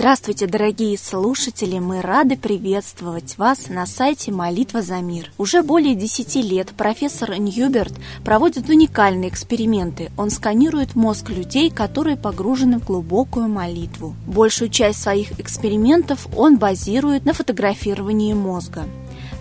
Здравствуйте, дорогие слушатели! Мы рады приветствовать вас на сайте «Молитва за мир». Уже более 10 лет профессор Ньюберт проводит уникальные эксперименты. Он сканирует мозг людей, которые погружены в глубокую молитву. Большую часть своих экспериментов он базирует на фотографировании мозга.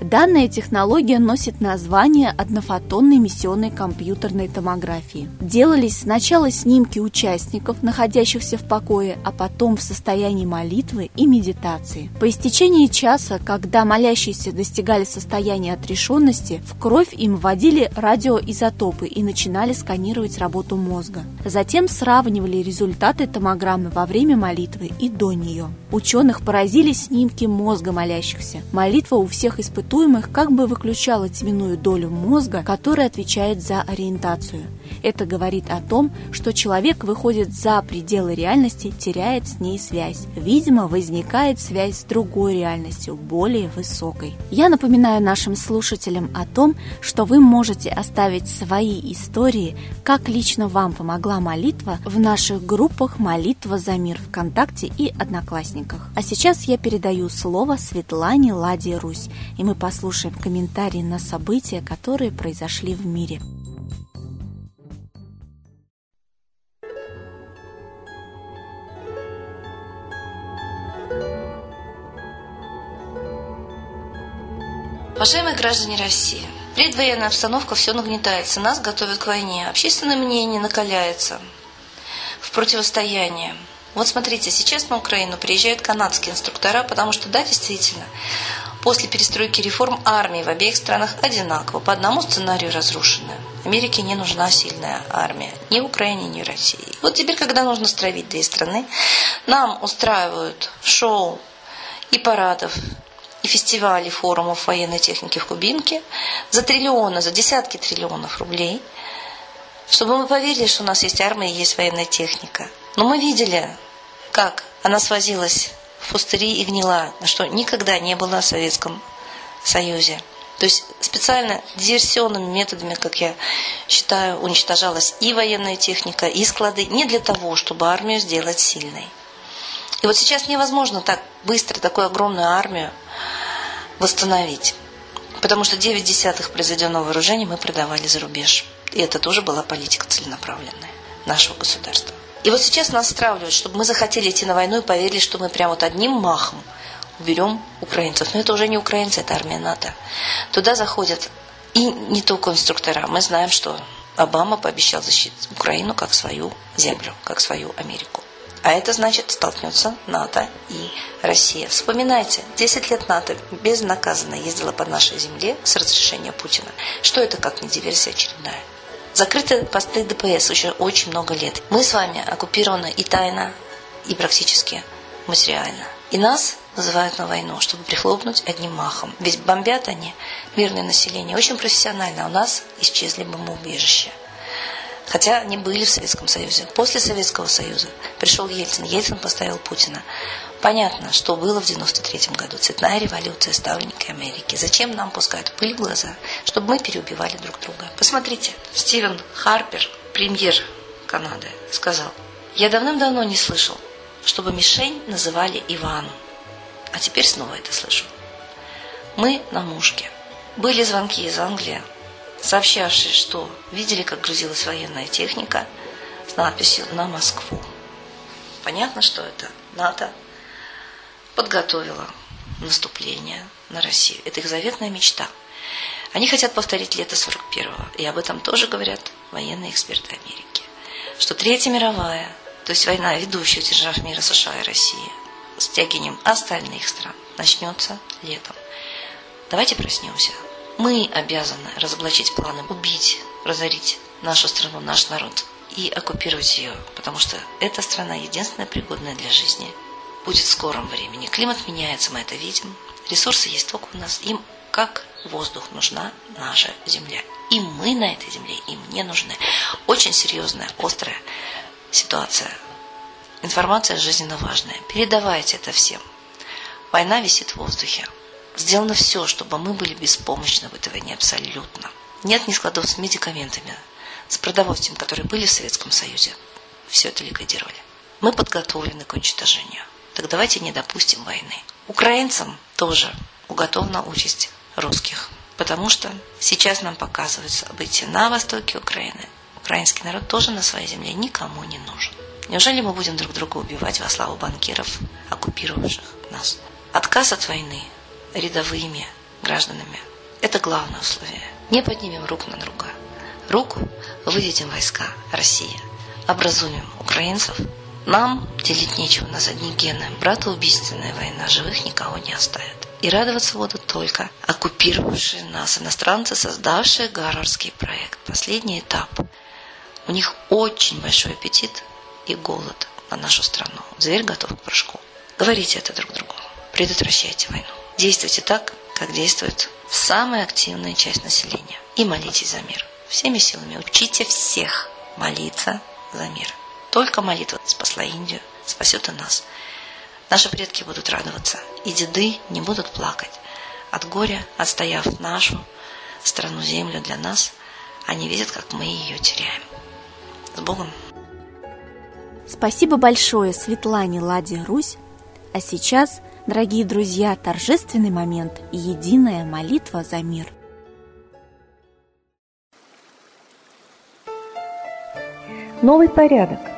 Данная технология носит название однофотонной эмиссионной компьютерной томографии. Делались сначала снимки участников, находящихся в покое, а потом в состоянии молитвы и медитации. По истечении часа, когда молящиеся достигали состояния отрешенности, в кровь им вводили радиоизотопы и начинали сканировать работу мозга. Затем сравнивали результаты томограммы во время молитвы и до нее. Ученых поразили снимки мозга молящихся. Молитва у всех испытуемых испытуемых как бы выключала теменную долю мозга, которая отвечает за ориентацию. Это говорит о том, что человек выходит за пределы реальности, теряет с ней связь. Видимо, возникает связь с другой реальностью, более высокой. Я напоминаю нашим слушателям о том, что вы можете оставить свои истории, как лично вам помогла молитва в наших группах «Молитва за мир» ВКонтакте и Одноклассниках. А сейчас я передаю слово Светлане Ладе Русь, и мы послушаем комментарии на события, которые произошли в мире. Уважаемые граждане России, предвоенная обстановка все нагнетается, нас готовят к войне, общественное мнение накаляется в противостоянии. Вот смотрите, сейчас на Украину приезжают канадские инструктора, потому что, да, действительно, после перестройки реформ армии в обеих странах одинаково, по одному сценарию разрушены. Америке не нужна сильная армия, ни Украине, ни России. Вот теперь, когда нужно стравить две страны, нам устраивают шоу и парадов, и фестивалей, форумов военной техники в Кубинке за триллионы, за десятки триллионов рублей, чтобы мы поверили, что у нас есть армия и есть военная техника. Но мы видели, как она свозилась в и гнила, что никогда не было в Советском Союзе. То есть специально диверсионными методами, как я считаю, уничтожалась и военная техника, и склады не для того, чтобы армию сделать сильной. И вот сейчас невозможно так быстро такую огромную армию восстановить. Потому что 9 десятых произведенного вооружения мы продавали за рубеж. И это тоже была политика целенаправленная нашего государства. И вот сейчас нас стравливают, чтобы мы захотели идти на войну и поверили, что мы прямо вот одним махом уберем украинцев. Но это уже не украинцы, это армия НАТО. Туда заходят и не только инструктора. Мы знаем, что Обама пообещал защитить Украину как свою землю, как свою Америку. А это значит столкнется НАТО и Россия. Вспоминайте, 10 лет НАТО безнаказанно ездила по нашей земле с разрешения Путина. Что это как не диверсия очередная? Закрыты посты ДПС уже очень много лет. Мы с вами оккупированы и тайно, и практически материально. И нас называют на войну, чтобы прихлопнуть одним махом. Ведь бомбят они мирное население очень профессионально. А у нас исчезли бомбоубежища. Хотя они были в Советском Союзе. После Советского Союза пришел Ельцин. Ельцин поставил Путина. Понятно, что было в 93 году. Цветная революция, ставленники Америки. Зачем нам пускают пыль в глаза? Чтобы мы переубивали друг друга. Посмотрите, Стивен Харпер, премьер Канады, сказал, я давным-давно не слышал, чтобы мишень называли Иван. А теперь снова это слышу. Мы на мушке. Были звонки из Англии, сообщавшие, что видели, как грузилась военная техника с надписью «На Москву». Понятно, что это НАТО подготовило наступление на Россию. Это их заветная мечта. Они хотят повторить лето 41-го. И об этом тоже говорят военные эксперты Америки. Что Третья мировая, то есть война, ведущая держав мира США и России, с тягием остальных стран, начнется летом. Давайте проснемся. Мы обязаны разоблачить планы, убить, разорить нашу страну, наш народ и оккупировать ее, потому что эта страна единственная пригодная для жизни. Будет в скором времени. Климат меняется, мы это видим. Ресурсы есть только у нас. Им как воздух нужна наша земля. И мы на этой земле им не нужны. Очень серьезная, острая ситуация. Информация жизненно важная. Передавайте это всем. Война висит в воздухе. Сделано все, чтобы мы были беспомощны в этой войне абсолютно. Нет ни складов с медикаментами, с продовольствием, которые были в Советском Союзе. Все это ликвидировали. Мы подготовлены к уничтожению. Так давайте не допустим войны. Украинцам тоже уготована участь русских, потому что сейчас нам показывают события на востоке Украины. Украинский народ тоже на своей земле никому не нужен. Неужели мы будем друг друга убивать во славу банкиров, оккупировавших нас? Отказ от войны рядовыми гражданами – это главное условие. Не поднимем рук на друга. Руку выведем войска России, образуем украинцев. Нам делить нечего, у нас одни гены. Братоубийственная война живых никого не оставит. И радоваться будут только оккупировавшие нас иностранцы, создавшие Гарвардский проект. Последний этап. У них очень большой аппетит и голод на нашу страну. Зверь готов к прыжку. Говорите это друг другу. Предотвращайте войну. Действуйте так, как действует самая активная часть населения. И молитесь за мир. Всеми силами учите всех молиться за мир. Только молитва спасла Индию, спасет и нас. Наши предки будут радоваться, и деды не будут плакать. От горя, отстояв нашу страну, землю для нас, они видят, как мы ее теряем. С Богом! Спасибо большое Светлане Ладе Русь. А сейчас, дорогие друзья, торжественный момент и единая молитва за мир. Новый порядок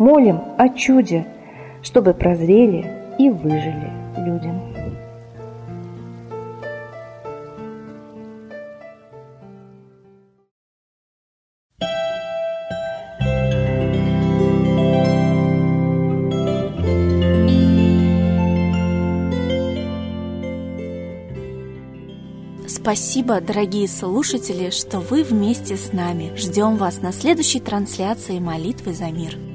молим о чуде, чтобы прозрели и выжили людям. Спасибо, дорогие слушатели, что вы вместе с нами. Ждем вас на следующей трансляции молитвы за мир.